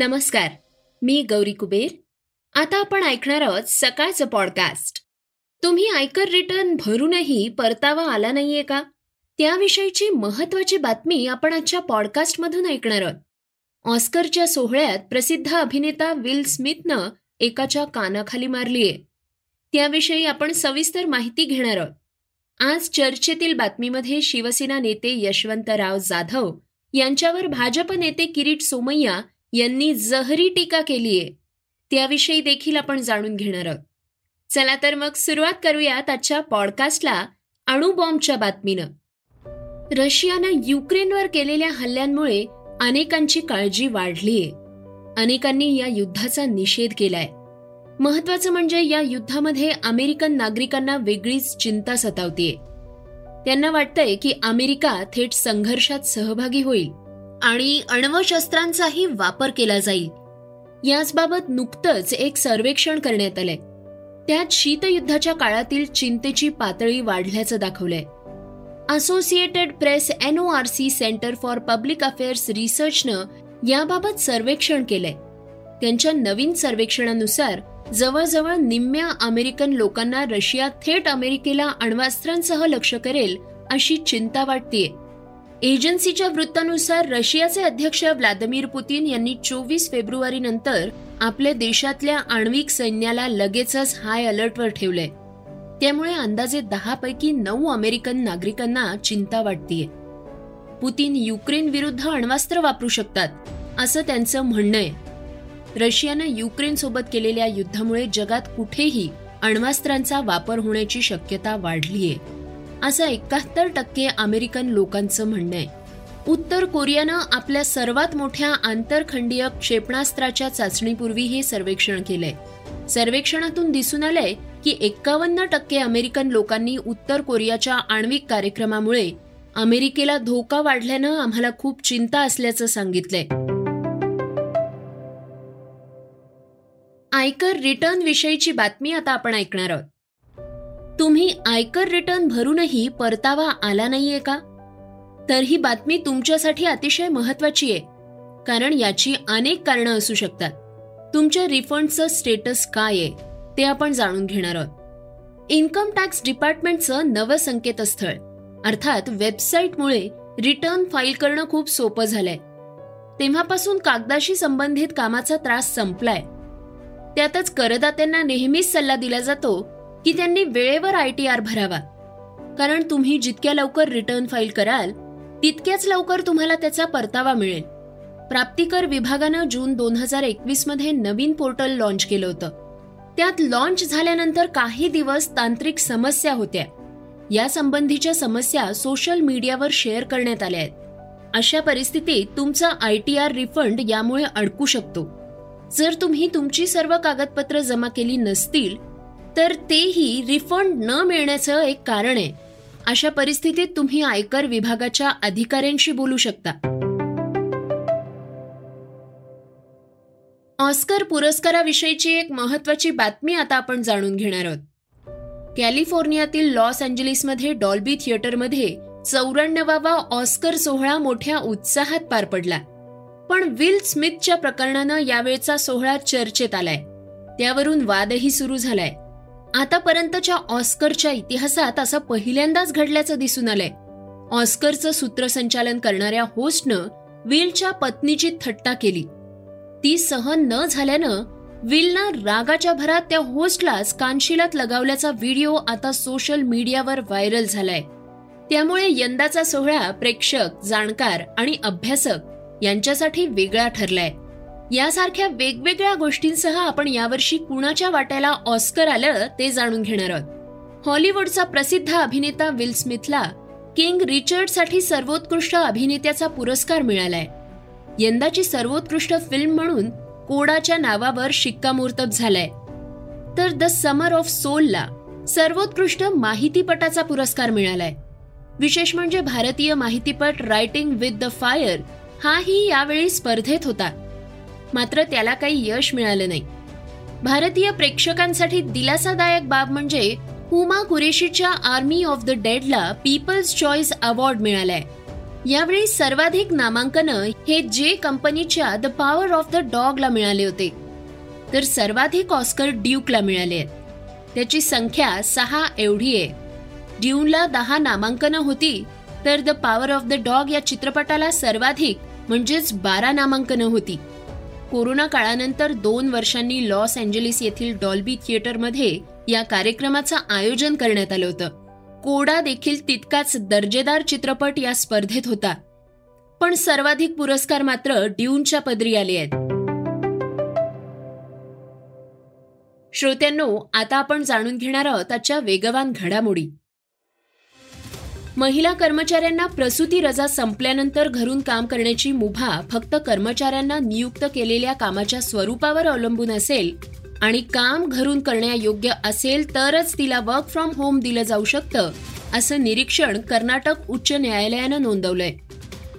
नमस्कार मी गौरी कुबेर. आता आपण ऐकणार आहोत सकाळचं पॉडकास्ट तुम्ही आयकर रिटर्न भरूनही परतावा आला नाहीये का? त्याविषयीची महत्वाची बातमी आपण आजच्या पॉडकास्टमधून ऐकणार आहोत. ऑस्करच्या सोहळ्यात प्रसिद्ध अभिनेता विल स्मिथनं एकाच्या कानाखाली मारलीये. त्याविषयी आपण सविस्तर माहिती घेणार आहोत. आज चर्चेतील बातमीमध्ये शिवसेना नेते यशवंतराव जाधव यांच्यावर भाजप नेते किरीट सोमय्या यांनी जहरी टीका केलीये त्याविषयी देखील आपण जाणून घेणार आहोत. चला तर मग सुरुवात करूयात आजच्या पॉडकास्टला अणुबॉम्बच्या बातमीनं. रशियानं युक्रेनवर केलेल्या हल्ल्यांमुळे अनेकांची काळजी वाढलीये अनेकांनी या युद्धाचा निषेध केलाय. महत्वाचं म्हणजे या युद्धामध्ये अमेरिकन नागरिकांना वेगळीच चिंता सतावतीये. त्यांना वाटतंय की अमेरिका थेट संघर्षात सहभागी होईल. आणि अण्वशस्त्रांचाही वापर केला जाईल. याचबाबत नुकतंच एक सर्वेक्षण करण्यात आलंय. त्यात शीतयुद्धाच्या काळातील चिंतेची पातळी वाढल्याचं दाखवलंय. Associated Press NORC centre for public affairs रिसर्चनं याबाबत सर्वेक्षण केलंय. त्यांच्या नवीन सर्वेक्षणानुसार जवळजवळ निम्म्या अमेरिकन लोकांना रशिया थेट अमेरिकेला अण्वास्त्रांसह लक्ष करेल अशी चिंता वाटतेय. एजन्सीच्या वृत्तानुसार रशियाचे अध्यक्ष व्लादिमीर पुतीन यांनी चोवीस फेब्रुवारी नंतर आपल्या देशातल्या आण्विक सैन्याला लगेचच हाय अलर्टवर ठेवलंय. त्यामुळे अंदाजे दहा पैकी नऊ अमेरिकन नागरिकांना चिंता वाटतीये. पुतीन युक्रेन विरुद्ध अण्वास्त्र वापरू शकतात असं त्यांचं म्हणणं आहे रशियानं युक्रेन सोबत केलेल्या युद्धामुळे जगात कुठेही अण्वास्त्रांचा वापर होण्याची शक्यता वाढलीय. असं एकाहत्तर टक्के अमेरिकन लोकांचं म्हणणं आहे. उत्तर कोरियानं आपल्या सर्वात मोठ्या आंतरखंडीय क्षेपणास्त्राच्या चाचणीपूर्वी हे सर्वेक्षण केलंय. सर्वेक्षणातून दिसून आलंय की एक्कावन्न टक्के अमेरिकन लोकांनी उत्तर कोरियाच्या आण्विक कार्यक्रमामुळे अमेरिकेला धोका वाढल्यानं आम्हाला खूप चिंता असल्याचं सांगितलंय. आयकर रिटर्न विषयीची बातमी आता आपण ऐकणार आहोत. तुम्ही आयकर रिटर्न भरूनही परतावा आला नाहीये का? तर ही बातमी तुमच्यासाठी अतिशय महत्वाची आहे कारण याची अनेक कारणं असू शकतात. तुमच्या रिफंडचं स्टेटस काय आहे ते आपण जाणून घेणार आहोत. इन्कम टॅक्स डिपार्टमेंटचं नवं संकेतस्थळ अर्थात वेबसाईटमुळे रिटर्न फाईल करणं खूप सोपं झालंय. तेव्हापासून कागदाशी संबंधित कामाचा त्रास संपलाय. त्यातच करदात्यांना नेहमीच सल्ला दिला जातो की त्यांनी वेळेवर आय टी आर भरावा. कारण तुम्ही जितक्या लवकर रिटर्न फाईल कराल तितक्याच लवकर तुम्हाला त्याचा परतावा मिळेल. प्राप्तिकर विभागानं जून दोन हजार एकवीसमध्ये नवीन पोर्टल लॉन्च केलं होतं. त्यात लॉन्च झाल्यानंतर काही दिवस तांत्रिक समस्या होत्या. या संबंधीच्या समस्या सोशल मीडियावर शेअर करण्यात आल्या आहेत. अशा परिस्थितीत तुमचा आय टी आर रिफंड यामुळे अडकू शकतो. जर तुम्ही तुमची सर्व कागदपत्र जमा केली नसतील तर तेही रिफंड न मिळण्याचं एक कारण आहे. अशा परिस्थितीत तुम्ही आयकर विभागाच्या अधिकाऱ्यांशी बोलू शकता. ऑस्कर पुरस्काराविषयीची एक महत्वाची बातमी आता आपण जाणून घेणार आहोत. कॅलिफोर्नियातील लॉस एंजलिसमध्ये डॉल्बी थिएटरमध्ये चौऱ्याण्णवावा ऑस्कर सोहळा मोठ्या उत्साहात पार पडला. पण विल स्मिथच्या प्रकरणानं यावेळचा सोहळा चर्चेत आलाय. त्यावरून वादही सुरू झालाय. आतापर्यंतच्या ऑस्करच्या इतिहासात असं पहिल्यांदाच घडल्याचं दिसून आलंय. ऑस्करचं सूत्रसंचालन करणाऱ्या होस्टनं विलच्या पत्नीची थट्टा केली. ती सहन न झाल्यानं विलनं रागाच्या भरात त्या होस्टलाच कानशिलात लगावल्याचा व्हिडिओ आता सोशल मीडियावर व्हायरल झालाय. त्यामुळे यंदाचा सोहळा प्रेक्षक जाणकार आणि अभ्यासक यांच्यासाठी वेगळा ठरलाय. यासारख्या वेगवेगळ्या गोष्टींसह आपण यावर्षी कुणाच्या वाट्याला ऑस्कर आलं ते जाणून घेणार आहोत. हॉलिवूडचा प्रसिद्ध अभिनेता विल स्मिथला किंग रिचर्डसाठी सर्वोत्कृष्ट अभिनेत्याचा पुरस्कार मिळालाय. यंदाची सर्वोत्कृष्ट फिल्म म्हणून कोडाच्या नावावर शिक्कामोर्तब झालाय. तर द समर ऑफ सोलला सर्वोत्कृष्ट माहितीपटाचा पुरस्कार मिळालाय. विशेष म्हणजे भारतीय माहितीपट रायटिंग विथ द फायर हाही यावेळी स्पर्धेत होता. मात्र त्याला काही यश मिळालं नाही. भारतीय प्रेक्षकांसाठी दिलासादायक बाब म्हणजे हुमा कुरेशीच्या आर्मी ऑफ द डेडला पीपल्स चॉईस अवॉर्ड मिळालाय. यावेळी सर्वाधिक नामांकनं हे जे कंपनीच्या द पॉवर ऑफ द डॉगला मिळाले होते. तर सर्वाधिक ऑस्कर ड्यूकला मिळाले आहेत. त्याची संख्या सहा एवढी आहे. ड्यूनला दहा नामांकनं होती तर the power of the dog या चित्रपटाला सर्वाधिक म्हणजेच बारा नामांकनं होती. कोरोना काळानंतर दोन वर्षांनी लॉस एंजलिस येथील डॉल्बी थिएटरमध्ये या कार्यक्रमाचं आयोजन करण्यात आलं होतं. कोडा देखील तितकाच दर्जेदार चित्रपट या स्पर्धेत होता. पण सर्वाधिक पुरस्कार मात्र ड्यूनच्या पदरी आले आहेत. श्रोत्यांनो आता आपण जाणून घेणार आहोत आजच्या वेगवान घडामोडी. महिला कर्मचाऱ्यांना प्रसूती रजा संपल्यानंतर घरून काम करण्याची मुभा फक्त कर्मचाऱ्यांना नियुक्त केलेल्या कामाच्या स्वरूपावर अवलंबून असेल आणि काम घरून करण्यायोग्य असेल तरच तिला वर्क फ्रॉम होम दिलं जाऊ शकतं असं निरीक्षण कर्नाटक उच्च न्यायालयानं नोंदवलंय.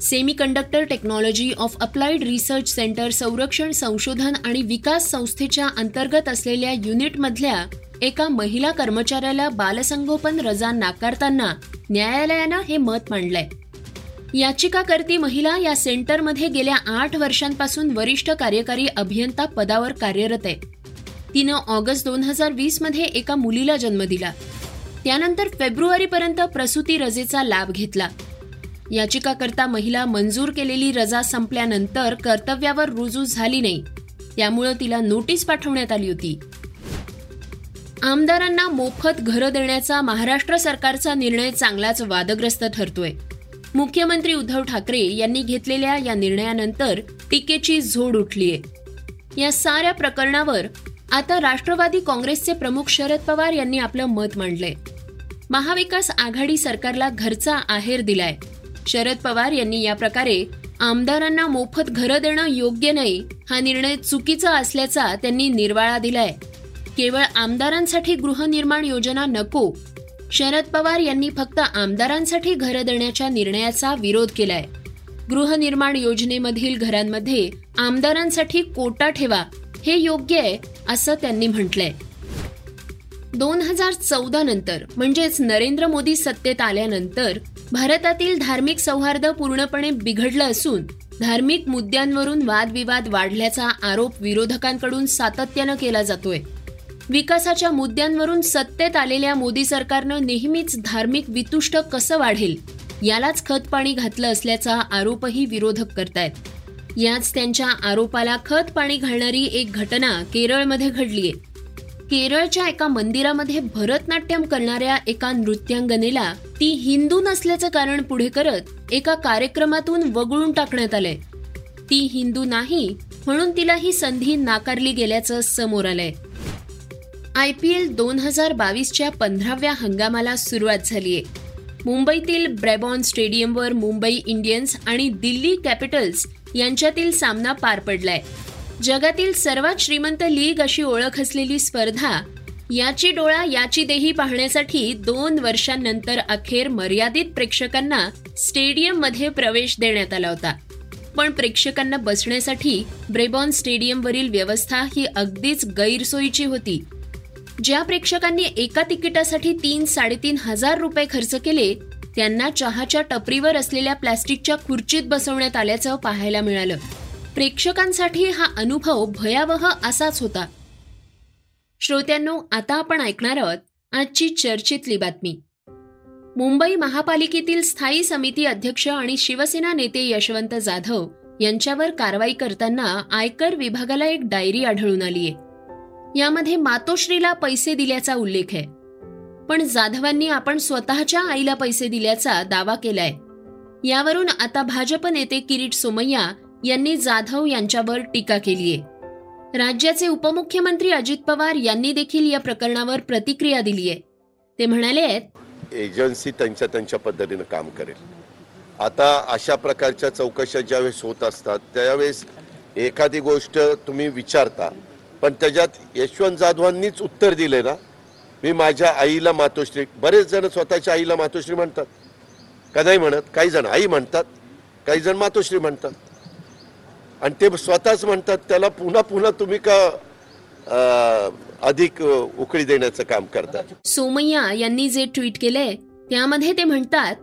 Semiconductor technology of applied research centre संरक्षण संशोधन आणि विकास संस्थेच्या अंतर्गत असलेल्या युनिटमधल्या एका महिला कर्मचाऱ्याला बालसंगोपन रजा नाकारताना न्यायालयानं हे मत मांडलंय. याचिकाकर्ती महिला या सेंटरमध्ये गेल्या आठ वर्षांपासून वरिष्ठ कार्यकारी अभियंता पदावर कार्यरत आहे. तिनं ऑगस्ट दोन हजार वीसमध्ये एका मुलीला जन्म दिला. त्यानंतर फेब्रुवारीपर्यंत प्रसूती रजेचा लाभ घेतला. याचिकाकर्ता महिला मंजूर केलेली रजा संपल्यानंतर कर्तव्यावर रुजू झाली नाही. त्यामुळं तिला नोटीस पाठवण्यात आली होती. आमदारांना मोफत घरं देण्याचा महाराष्ट्र सरकारचा निर्णय चांगलाच वादग्रस्त ठरतोय. मुख्यमंत्री उद्धव ठाकरे यांनी घेतलेल्या या निर्णयानंतर टीकेची झोड उठलीय. या साऱ्या प्रकरणावर आता राष्ट्रवादी काँग्रेसचे प्रमुख शरद पवार यांनी आपलं मत मांडलंय. महाविकास आघाडी सरकारला घरचा आहेर दिलाय. शरद पवार यांनी या प्रकारे आमदारांना मोफत घरं देणं योग्य नाही हा निर्णय चुकीचा असल्याचा त्यांनी निर्वाळा दिलाय. केवळ आमदारांसाठी गृहनिर्माण योजना नको. शरद पवार यांनी फक्त आमदारांसाठी घरं देण्याच्या निर्णयाचा विरोध केलाय. गृहनिर्माण योजनेमधील घरांमध्ये आमदारांसाठी कोटा ठेवा हे योग्य आहे असं त्यांनी म्हटलंय. दोन हजार चौदा नंतर म्हणजेच नरेंद्र मोदी सत्तेत आल्यानंतर भारतातील धार्मिक सौहार्द पूर्णपणे बिघडलं असून धार्मिक मुद्द्यांवरून वादविवाद वाढल्याचा आरोप विरोधकांकडून सातत्यानं केला जातोय. विकासाच्या मुद्द्यांवरून सत्तेत आलेल्या मोदी सरकारनं नेहमीच धार्मिक वितुष्ट कसं वाढेल यालाच खतपाणी घातलं असल्याचा आरोपही विरोधक करतायत. याच त्यांच्या आरोपाला खत पाणी घालणारी एक घटना केरळमध्ये घडलीय. केरळच्या एका मंदिरामध्ये भरतनाट्यम करणाऱ्या एका नृत्यांगनेला ती हिंदू नसल्याचं कारण पुढे करत एका कार्यक्रमातून वगळून टाकण्यात आलंय. ती हिंदू नाही म्हणून तिला ही संधी नाकारली गेल्याचं समोर आलंय. आय पी एल दोन हजार बावीसच्या पंधराव्या हंगामाला सुरुवात झाली आहे मुंबईतील ब्रेबॉन स्टेडियमवर मुंबई इंडियन्स आणि दिल्ली कॅपिटल्स यांच्यातील सामना पार पडलाय. जगातील सर्वात श्रीमंत लीग अशी ओळख असलेली स्पर्धा याची डोळा याची देही पाहण्यासाठी दोन वर्षांनंतर अखेर मर्यादित प्रेक्षकांना स्टेडियममध्ये प्रवेश देण्यात आला होता. पण प्रेक्षकांना बसण्यासाठी ब्रेबॉन स्टेडियमवरील व्यवस्था ही अगदीच गैरसोयीची होती. ज्या प्रेक्षकांनी एका तिकिटासाठी तीन साडेतीन हजार रुपये खर्च केले त्यांना चहाच्या टपरीवर असलेल्या प्लॅस्टिकच्या खुर्चीत बसवण्यात आल्याचं पाहायला मिळालं. प्रेक्षकांसाठी हा अनुभव भयावह असाच होता. श्रोत्यांनो आता आपण ऐकणार आहोत आजची चर्चेतली बातमी. मुंबई महापालिकेतील स्थायी समिती अध्यक्ष आणि शिवसेना नेते यशवंत जाधव यांच्यावर कारवाई करताना आयकर विभागाला एक डायरी आढळून आली आहे यामध्ये मातोश्रीला पैसे दिल्याचा उल्लेख आहे. पण जाधवांनी आपण स्वतःच्या आईला पैसे दिल्याचा दावा केलाय. यावरून आता भाजप नेते किरीट सोमय्या यांनी जाधव यांच्यावर टीका केलीय. राज्याचे उपमुख्यमंत्री अजित पवार यांनी देखील या प्रकरणावर प्रतिक्रिया दिली आहे ते म्हणाले आहेत एजन्सी त्यांच्या त्यांच्या पद्धतीनं काम करेल. आता अशा प्रकारच्या चौकशा ज्यावेळेस होत असतात त्यावेळेस एखादी गोष्ट तुम्ही विचारता पण त्याच्यात यशवंत जाधवांनीच उत्तर दिले ना. मी माझ्या आईला मातोश्री बरेच जण स्वतःच्या आईला मातोश्री म्हणतात. का नाही म्हणत? काही जण आई म्हणतात काही जण मातोश्री म्हणतात. आणि ते स्वतःच म्हणतात त्याला पुन्हा पुन्हा तुम्ही का अं, अधिक उकळी देण्याचं काम करतात सोमय्या यांनी जे ट्विट केलंय त्यामध्ये ते म्हणतात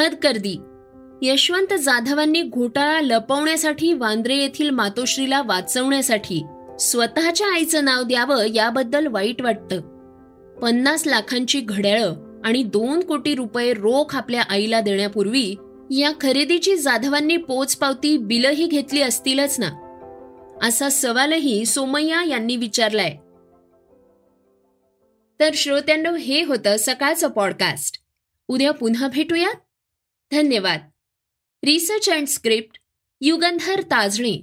हद कर दी. यशवंत जाधवांनी घोटाळा लपवण्यासाठी वांद्रे येथील मातोश्रीला वाचवण्यासाठी स्वतःच्या आईचं नाव द्यावं याबद्दल वाईट वाटतं. पन्नास लाखांची घड्याळं आणि दोन कोटी रुपये रोख आपल्या आईला देण्यापूर्वी या खरेदीची जाधवांनी पोचपावती बिलही घेतली असतीलच ना? असा सवालही सोमय्या यांनी विचारलाय. तर श्रोत्यांनो हे होतं सकाळचं पॉडकास्ट उद्या पुन्हा भेटूयात. धन्यवाद. Research and script Yugandhar Tajni.